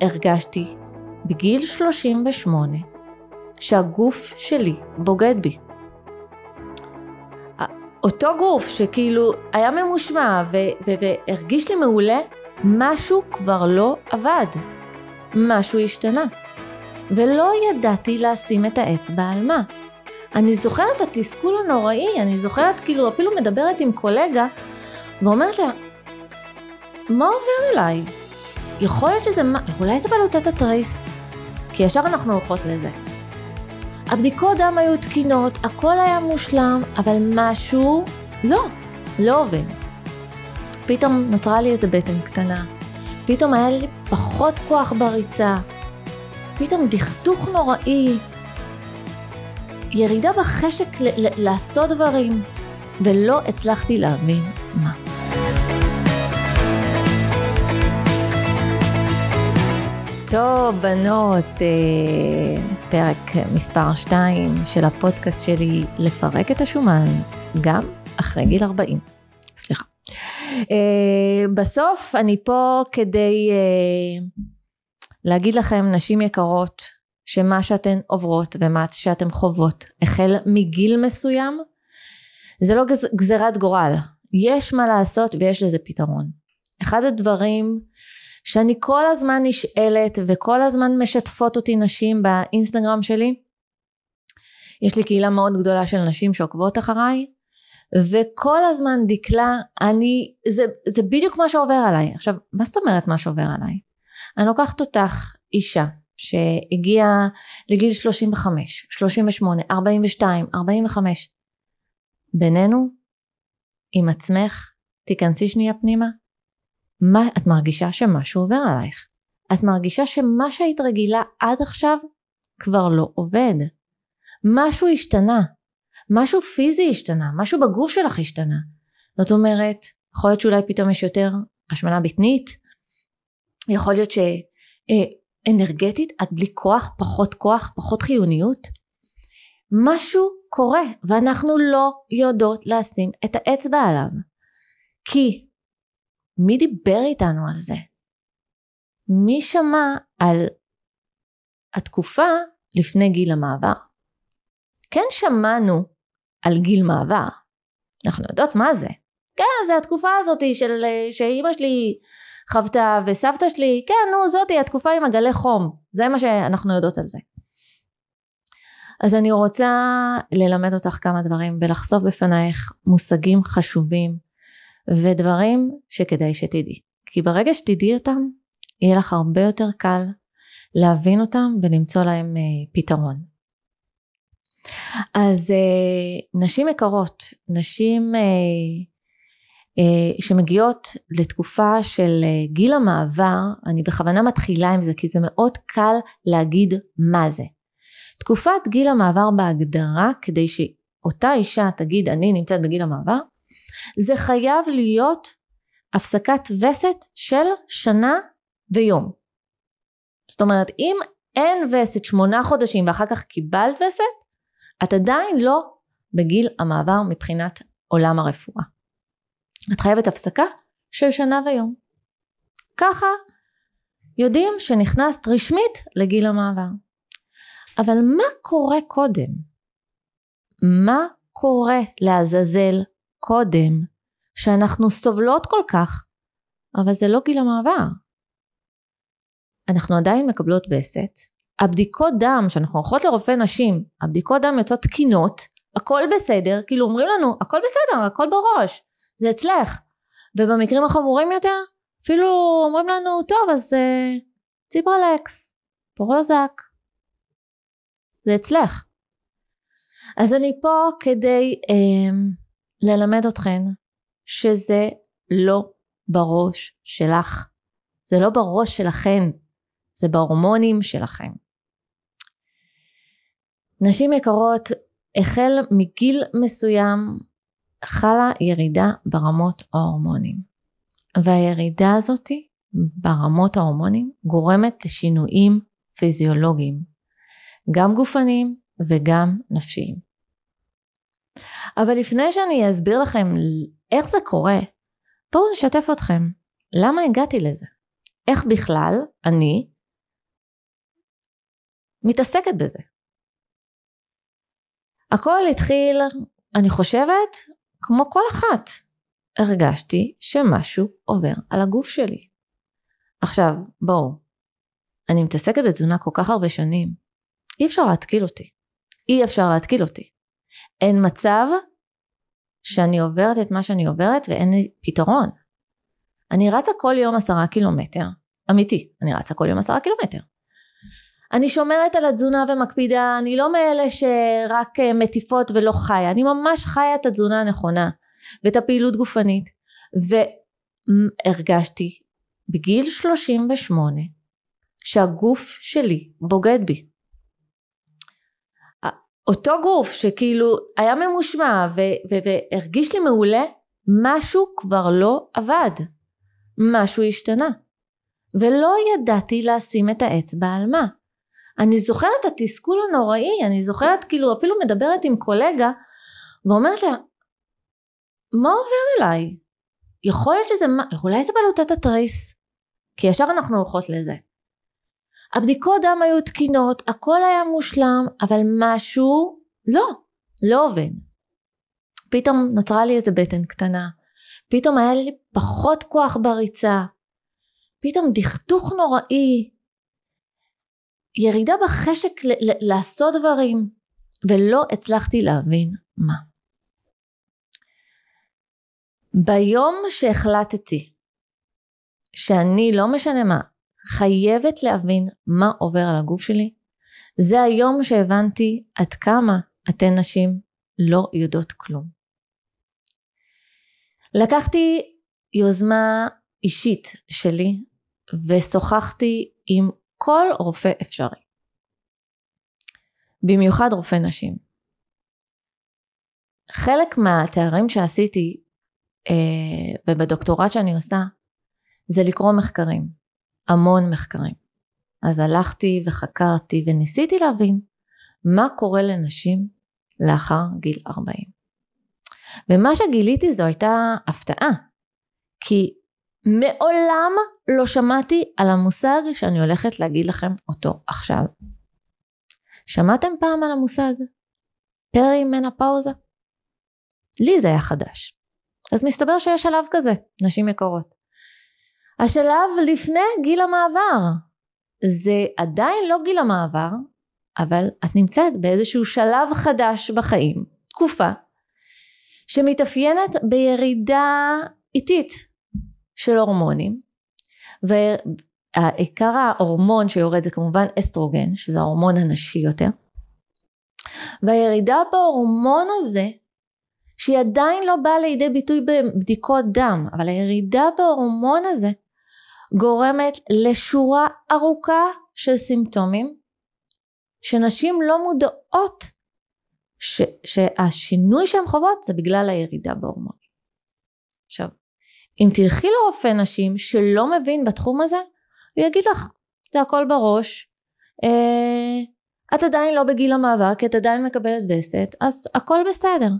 הרגשתי בגיל 38 שהגוף שלי בוגד בי. אותו גוף שכאילו היה ממושמע והרגיש לי מעולה, משהו כבר לא עבד. משהו השתנה. ולא ידעתי לשים את האצבע על מה. אני זוכרת את התסכול הנוראי, אני זוכרת כאילו אפילו מדברת עם קולגה ואומרת לה, מה עובר אליי? יכול להיות שזה, אולי זה בלוטת התריס, כי ישר אנחנו הולכות לזה. הבדיקות דם היו תקינות, הכל היה מושלם, אבל משהו לא, לא עובד. פתאום נוצרה לי איזה בטן קטנה, פתאום היה לי פחות כוח בריצה, פתאום דכדוך נוראי, ירידה בחשק לעשות דברים, ולא הצלחתי להבין מה. טוב, בנות, אה, פרק מספר 2 של הפודקאסט שלי, לפרק את השומן, גם אחרי גיל 40. סליחה. אה, בסוף אני פה כדי אה, להגיד לכם, נשים יקרות, שמה שאתן עוברות ומה שאתן חוות החל מגיל מסוים, זה לא גזירת גורל. יש מה לעשות ויש לזה פתרון. אחד הדברים שאני כל הזמן נשאלת וכל הזמן משתפות אותי נשים באינסטגרם שלי, יש לי קהילה מאוד גדולה של נשים שעוקבות אחריי, וכל הזמן דקלה, אני, זה, זה בדיוק מה שעובר עליי. עכשיו, מה זאת אומרת מה שעובר עליי? אני לוקחת אותך, אישה, שהגיעה לגיל 35, 38, 42, 45. בינינו, עם עצמך, תיכנסי שנייה פנימה. מה, את מרגישה שמשהו עובר עלייך. את מרגישה שמה שהיית רגילה עד עכשיו כבר לא עובד. משהו השתנה. משהו פיזי השתנה. משהו בגוף שלך השתנה. זאת אומרת, יכול להיות שאולי פתאום יש יותר השמנה בטנית. יכול להיות ש... אה, אנרגטית, את בלי כוח, פחות כוח, פחות חיוניות. משהו קורה ואנחנו לא יודעות לשים את האצבע עליו. כי מי דיבר איתנו על זה? מי שמע על התקופה לפני גיל המעבר? כן שמענו על גיל מעבר. אנחנו יודעות מה זה. כן, זה התקופה הזאת של שאימא שלי חוותה וסבתא שלי, כן נו זאתי התקופה עם הגלי חום, זה מה שאנחנו יודעות על זה. אז אני רוצה ללמד אותך כמה דברים ולחשוף בפנייך מושגים חשובים ודברים שכדאי שתדעי. כי ברגע שתדעי אותם, יהיה לך הרבה יותר קל להבין אותם ולמצוא להם אה, פתרון. אז אה, נשים יקרות, נשים אה, אה, שמגיעות לתקופה של אה, גיל המעבר, אני בכוונה מתחילה עם זה כי זה מאוד קל להגיד מה זה. תקופת גיל המעבר בהגדרה, כדי שאותה אישה תגיד אני נמצאת בגיל המעבר, זה חייב להיות הפסקת וסת של שנה ויום. זאת אומרת אם אין וסת שמונה חודשים ואחר כך קיבלת וסת, את עדיין לא בגיל המעבר מבחינת עולם הרפואה. את חייבת הפסקה של שנה ויום. ככה יודעים שנכנסת רשמית לגיל המעבר. אבל מה קורה קודם? מה קורה לעזאזל קודם שאנחנו סובלות כל כך, אבל זה לא גיל המעבר. אנחנו עדיין מקבלות וסת, הבדיקות דם שאנחנו הולכות לרופא נשים, הבדיקות דם יוצאות תקינות, הכל בסדר, כאילו אומרים לנו הכל בסדר, הכל בראש, זה אצלך. ובמקרים החמורים יותר, אפילו אומרים לנו, טוב, אז uh, ציברלקס, פרוזק, זה אצלך. אז אני פה כדי um, ללמד אתכן שזה לא בראש שלך. זה לא בראש שלכן, זה בהורמונים שלכם. נשים יקרות, החל מגיל מסוים חלה ירידה ברמות ההורמונים. והירידה הזאתי ברמות ההורמונים גורמת לשינויים פיזיולוגיים, גם גופניים וגם נפשיים. אבל לפני שאני אסביר לכם איך זה קורה, בואו נשתף אתכם. למה הגעתי לזה? איך בכלל אני מתעסקת בזה. הכל התחיל, אני חושבת, כמו כל אחת. הרגשתי שמשהו עובר על הגוף שלי. עכשיו, בואו, אני מתעסקת בתזונה כל כך הרבה שנים, אי אפשר להתקיל אותי. אי אפשר להתקיל אותי. אין מצב שאני עוברת את מה שאני עוברת ואין לי פתרון. אני רצה כל יום עשרה קילומטר, אמיתי, אני רצה כל יום עשרה קילומטר. אני שומרת על התזונה ומקפידה, אני לא מאלה שרק אה, מטיפות ולא חיה, אני ממש חיה את התזונה הנכונה ואת הפעילות גופנית והרגשתי בגיל 38 שהגוף שלי בוגד בי. אותו גוף שכאילו היה ממושמע והרגיש לי מעולה, משהו כבר לא עבד. משהו השתנה. ולא ידעתי לשים את האצבע על מה. אני זוכרת את התסכול הנוראי, אני זוכרת כאילו אפילו מדברת עם קולגה ואומרת לה, מה עובר אליי? יכול להיות שזה, אולי זה בלוטת התריס, כי ישר אנחנו הולכות לזה. הבדיקות דם היו תקינות, הכל היה מושלם, אבל משהו לא, לא עובד. פתאום נוצרה לי איזה בטן קטנה, פתאום היה לי פחות כוח בריצה, פתאום דכדוך נוראי, ירידה בחשק לעשות דברים, ולא הצלחתי להבין מה. ביום שהחלטתי שאני לא משנה מה חייבת להבין מה עובר על הגוף שלי זה היום שהבנתי עד כמה אתן נשים לא יודעות כלום. לקחתי יוזמה אישית שלי ושוחחתי עם כל רופא אפשרי. במיוחד רופא נשים. חלק מהתארים שעשיתי אה, ובדוקטורט שאני עושה זה לקרוא מחקרים, המון מחקרים. אז הלכתי וחקרתי וניסיתי להבין מה קורה לנשים לאחר גיל 40. ומה שגיליתי זו הייתה הפתעה, כי מעולם לא שמעתי על המושג שאני הולכת להגיד לכם אותו עכשיו. שמעתם פעם על המושג פרי מנפאוזה? לי זה היה חדש. אז מסתבר שיש שלב כזה, נשים יקרות. השלב לפני גיל המעבר. זה עדיין לא גיל המעבר, אבל את נמצאת באיזשהו שלב חדש בחיים, תקופה, שמתאפיינת בירידה איטית של הורמונים, ועיקר ההורמון שיורד זה כמובן אסטרוגן, שזה ההורמון הנשי יותר, והירידה בהורמון הזה שהיא עדיין לא באה לידי ביטוי בבדיקות דם, אבל הירידה בהורמון הזה גורמת לשורה ארוכה של סימפטומים שנשים לא מודעות ש, שהשינוי שהן חוות זה בגלל הירידה בהורמון. עכשיו, אם תלכי לרופא נשים שלא מבין בתחום הזה, הוא יגיד לך, זה הכל בראש, אה, את עדיין לא בגיל המעבר כי את עדיין מקבלת וסת, אז הכל בסדר.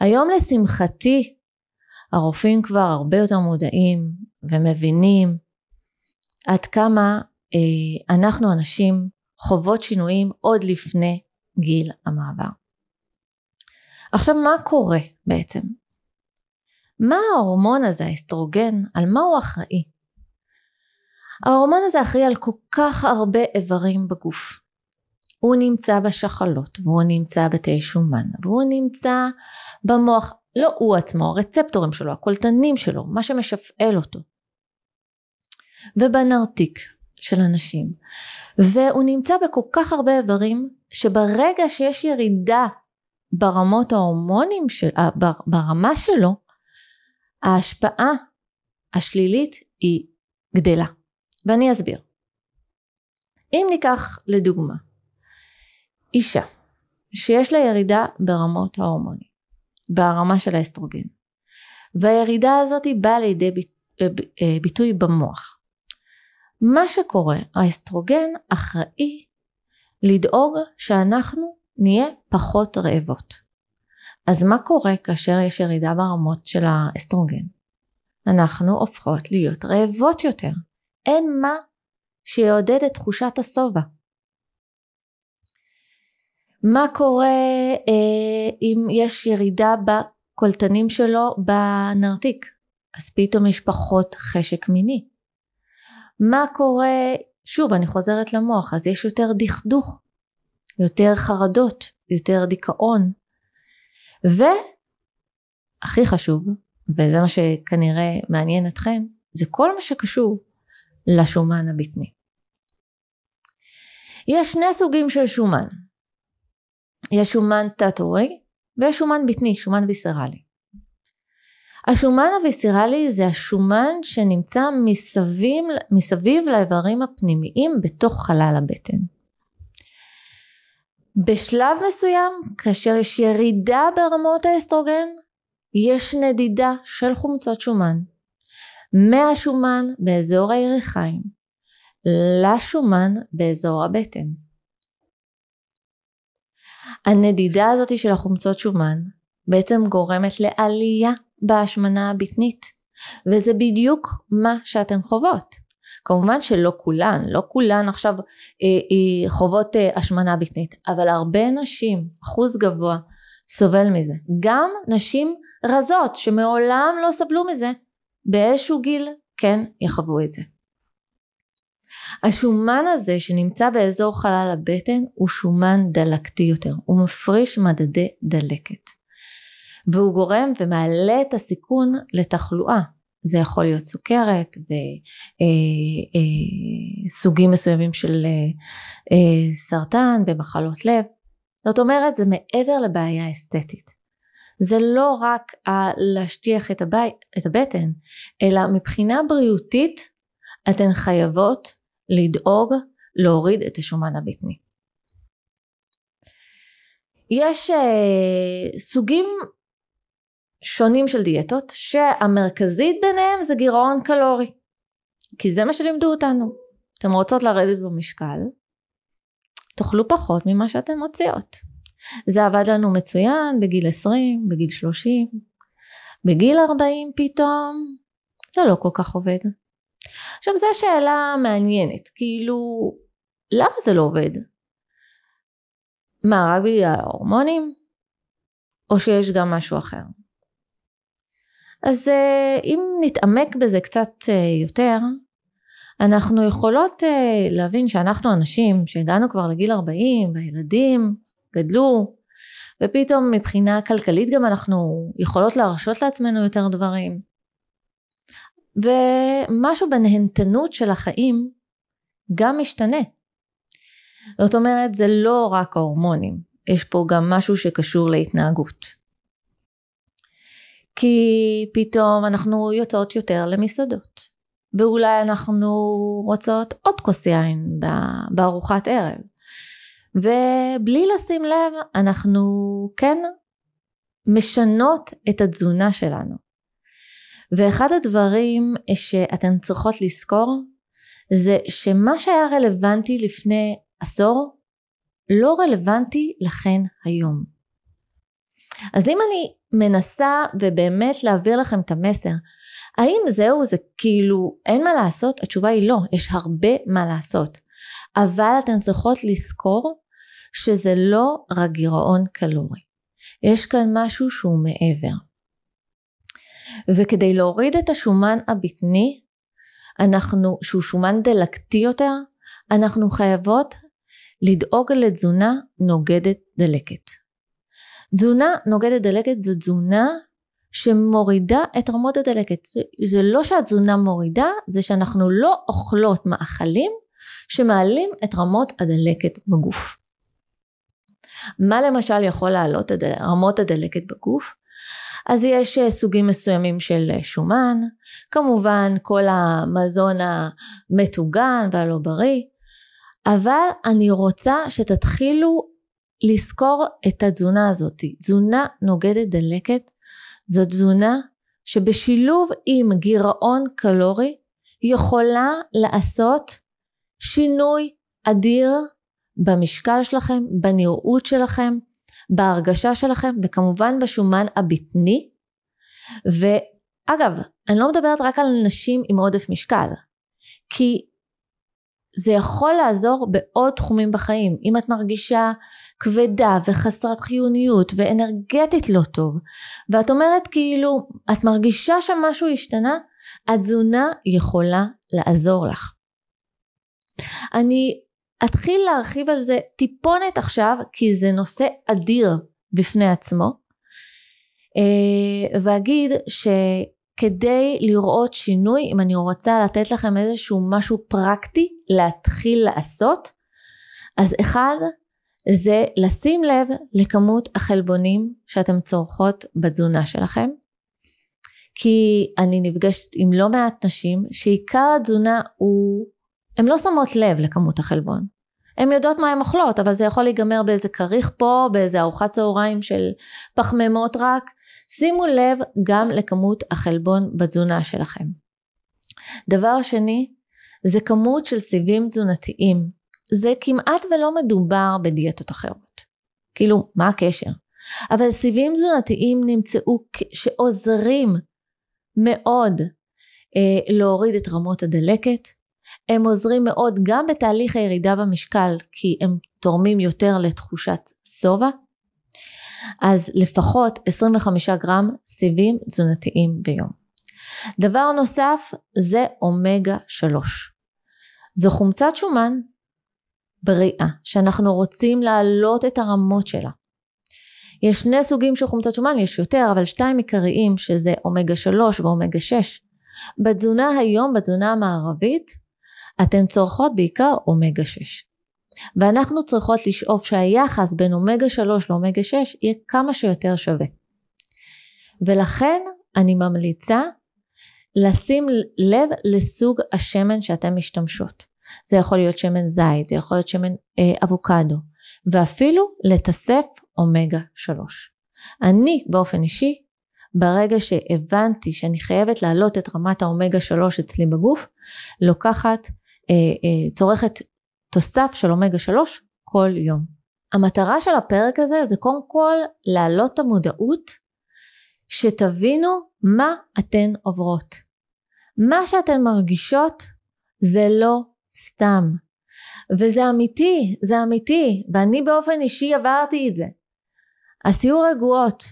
היום לשמחתי הרופאים כבר הרבה יותר מודעים ומבינים עד כמה אה, אנחנו הנשים חוות שינויים עוד לפני גיל המעבר. עכשיו מה קורה בעצם? מה ההורמון הזה, האסטרוגן, על מה הוא אחראי? ההורמון הזה אחראי על כל כך הרבה איברים בגוף. הוא נמצא בשחלות, והוא נמצא בתאי שומן, והוא נמצא במוח, לא הוא עצמו, הרצפטורים שלו, הקולטנים שלו, מה שמשפעל אותו. ובנרתיק של אנשים. והוא נמצא בכל כך הרבה איברים, שברגע שיש ירידה ברמות ההורמונים, של, אה, ברמה שלו, ההשפעה השלילית היא גדלה. ואני אסביר. אם ניקח לדוגמה אישה שיש לה ירידה ברמות ההורמונים, ברמה של האסטרוגן, והירידה הזאת באה לידי אה, אה, ביטוי במוח. מה שקורה, האסטרוגן אחראי לדאוג שאנחנו נהיה פחות רעבות. אז מה קורה כאשר יש ירידה ברמות של האסטרוגן? אנחנו הופכות להיות רעבות יותר. אין מה שיעודד את תחושת השובע. מה קורה אה, אם יש ירידה בקולטנים שלו בנרתיק? אז פתאום יש פחות חשק מיני. מה קורה, שוב אני חוזרת למוח, אז יש יותר דכדוך, יותר חרדות, יותר דיכאון. והכי חשוב, וזה מה שכנראה מעניין אתכם, זה כל מה שקשור לשומן הבטני. יש שני סוגים של שומן. יש שומן תת-עורי ויש שומן בטני, שומן ויסרלי. השומן הוויסרלי זה השומן שנמצא מסביב, מסביב לאיברים הפנימיים בתוך חלל הבטן. בשלב מסוים, כאשר יש ירידה ברמות האסטרוגן, יש נדידה של חומצות שומן מהשומן באזור הירכיים לשומן באזור הבטן. הנדידה הזאת של החומצות שומן בעצם גורמת לעלייה בהשמנה הבטנית וזה בדיוק מה שאתן חוות. כמובן שלא כולן, לא כולן עכשיו אה, אה, חוות אה, השמנה בטנית, אבל הרבה נשים, אחוז גבוה, סובל מזה. גם נשים רזות שמעולם לא סבלו מזה, באיזשהו גיל כן יחוו את זה. השומן הזה שנמצא באזור חלל הבטן הוא שומן דלקתי יותר, הוא מפריש מדדי דלקת. והוא גורם ומעלה את הסיכון לתחלואה. זה יכול להיות סוכרת וסוגים אה, אה, מסוימים של אה, סרטן ומחלות לב. זאת אומרת זה מעבר לבעיה אסתטית. זה לא רק להשטיח את, הבית, את הבטן, אלא מבחינה בריאותית אתן חייבות לדאוג להוריד את השומן הבטני. יש uh, סוגים שונים של דיאטות שהמרכזית ביניהם זה גירעון קלורי. כי זה מה שלימדו אותנו. אתם רוצות לרדת במשקל תאכלו פחות ממה שאתן מוציאות. זה עבד לנו מצוין בגיל 20 בגיל 30 בגיל 40 פתאום זה לא כל כך עובד. עכשיו זו שאלה מעניינת. כאילו למה זה לא עובד? מה רק בגלל ההורמונים? או שיש גם משהו אחר אז אה, אם נתעמק בזה קצת אה, יותר, אנחנו יכולות אה, להבין שאנחנו אנשים שהגענו כבר לגיל 40 והילדים גדלו ופתאום מבחינה כלכלית גם אנחנו יכולות להרשות לעצמנו יותר דברים ומשהו בנהנתנות של החיים גם משתנה. זאת אומרת זה לא רק ההורמונים, יש פה גם משהו שקשור להתנהגות. כי פתאום אנחנו יוצאות יותר למסעדות. ואולי אנחנו רוצות עוד כוס יין בארוחת ערב. ובלי לשים לב אנחנו כן משנות את התזונה שלנו. ואחד הדברים שאתן צריכות לזכור זה שמה שהיה רלוונטי לפני עשור לא רלוונטי לכן היום. אז אם אני מנסה ובאמת להעביר לכם את המסר. האם זהו זה כאילו אין מה לעשות? התשובה היא לא, יש הרבה מה לעשות. אבל אתן צריכות לזכור שזה לא רק גירעון קלורי. יש כאן משהו שהוא מעבר. וכדי להוריד את השומן הבטני, אנחנו, שהוא שומן דלקתי יותר, אנחנו חייבות לדאוג לתזונה נוגדת דלקת. תזונה נוגדת דלקת זו תזונה שמורידה את רמות הדלקת. זה, זה לא שהתזונה מורידה, זה שאנחנו לא אוכלות מאכלים שמעלים את רמות הדלקת בגוף. מה למשל יכול להעלות את רמות הדלקת בגוף? אז יש אה, סוגים מסוימים של אה, שומן, כמובן כל המזון המטוגן והלא בריא, אבל אני רוצה שתתחילו לזכור את התזונה הזאת. תזונה נוגדת דלקת זו תזונה שבשילוב עם גירעון קלורי יכולה לעשות שינוי אדיר במשקל שלכם, בנראות שלכם, בהרגשה שלכם וכמובן בשומן הבטני ואגב אני לא מדברת רק על נשים עם עודף משקל כי זה יכול לעזור בעוד תחומים בחיים. אם את מרגישה כבדה וחסרת חיוניות ואנרגטית לא טוב, ואת אומרת כאילו, את מרגישה שמשהו השתנה, התזונה יכולה לעזור לך. אני אתחיל להרחיב על זה טיפונת עכשיו, כי זה נושא אדיר בפני עצמו, אה, ואגיד שכדי לראות שינוי, אם אני רוצה לתת לכם איזשהו משהו פרקטי להתחיל לעשות, אז אחד זה לשים לב לכמות החלבונים שאתם צורכות בתזונה שלכם. כי אני נפגשת עם לא מעט נשים שעיקר התזונה הוא, הן לא שמות לב לכמות החלבון. הן יודעות מה הן אוכלות, אבל זה יכול להיגמר באיזה כריך פה, באיזה ארוחת צהריים של פחמימות רק. שימו לב גם לכמות החלבון בתזונה שלכם. דבר שני, זה כמות של סיבים תזונתיים. זה כמעט ולא מדובר בדיאטות אחרות. כאילו, מה הקשר? אבל סיבים תזונתיים נמצאו שעוזרים מאוד אה, להוריד את רמות הדלקת, הם עוזרים מאוד גם בתהליך הירידה במשקל כי הם תורמים יותר לתחושת שובע, אז לפחות 25 גרם סיבים תזונתיים ביום. דבר נוסף זה אומגה 3. זו חומצת שומן בריאה שאנחנו רוצים להעלות את הרמות שלה. יש שני סוגים של חומצת שומן, יש יותר, אבל שתיים עיקריים שזה אומגה 3 ואומגה 6. בתזונה היום, בתזונה המערבית, אתן צורכות בעיקר אומגה 6. ואנחנו צריכות לשאוף שהיחס בין אומגה 3 לאומגה 6 יהיה כמה שיותר שווה. ולכן אני ממליצה לשים לב לסוג השמן שאתן משתמשות. זה יכול להיות שמן זית, זה יכול להיות שמן אה, אבוקדו, ואפילו לתסף אומגה 3. אני באופן אישי, ברגע שהבנתי שאני חייבת להעלות את רמת האומגה 3 אצלי בגוף, לוקחת, אה, אה, צורכת תוסף של אומגה 3 כל יום. המטרה של הפרק הזה זה קודם כל להעלות את המודעות שתבינו מה אתן עוברות. מה שאתן מרגישות זה לא סתם. וזה אמיתי, זה אמיתי, ואני באופן אישי עברתי את זה. אז תהיו רגועות,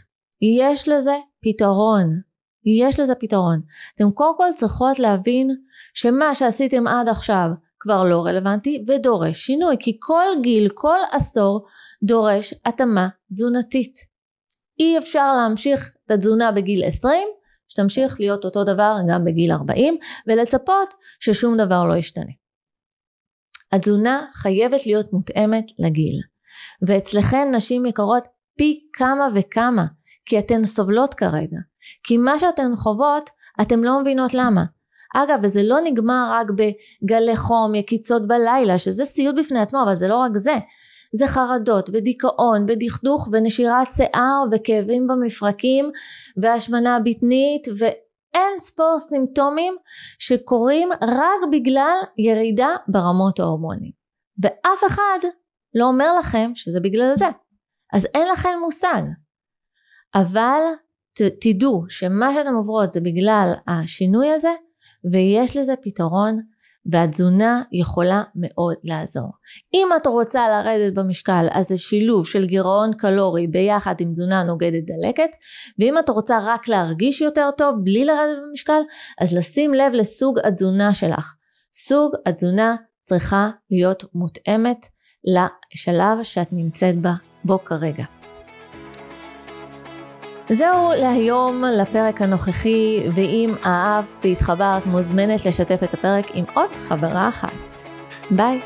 יש לזה פתרון, יש לזה פתרון. אתם קודם כל צריכות להבין שמה שעשיתם עד עכשיו כבר לא רלוונטי ודורש שינוי, כי כל גיל, כל עשור דורש התאמה תזונתית. אי אפשר להמשיך את התזונה בגיל 20, שתמשיך להיות אותו דבר גם בגיל 40, ולצפות ששום דבר לא ישתנה. התזונה חייבת להיות מותאמת לגיל. ואצלכן נשים יקרות פי כמה וכמה, כי אתן סובלות כרגע. כי מה שאתן חוות, אתן לא מבינות למה. אגב, וזה לא נגמר רק בגלי חום, יקיצות בלילה, שזה סיוט בפני עצמו, אבל זה לא רק זה. זה חרדות ודיכאון ודכדוך ונשירת שיער וכאבים במפרקים והשמנה בטנית אין ספור סימפטומים שקורים רק בגלל ירידה ברמות ההורמונים. ואף אחד לא אומר לכם שזה בגלל זה. אז אין לכם מושג. אבל ת, תדעו שמה שאתם עוברות זה בגלל השינוי הזה ויש לזה פתרון והתזונה יכולה מאוד לעזור. אם את רוצה לרדת במשקל אז זה שילוב של גירעון קלורי ביחד עם תזונה נוגדת דלקת ואם את רוצה רק להרגיש יותר טוב בלי לרדת במשקל אז לשים לב לסוג התזונה שלך. סוג התזונה צריכה להיות מותאמת לשלב שאת נמצאת בה בו כרגע. זהו להיום לפרק הנוכחי, ואם אהבת והתחברת מוזמנת לשתף את הפרק עם עוד חברה אחת. ביי.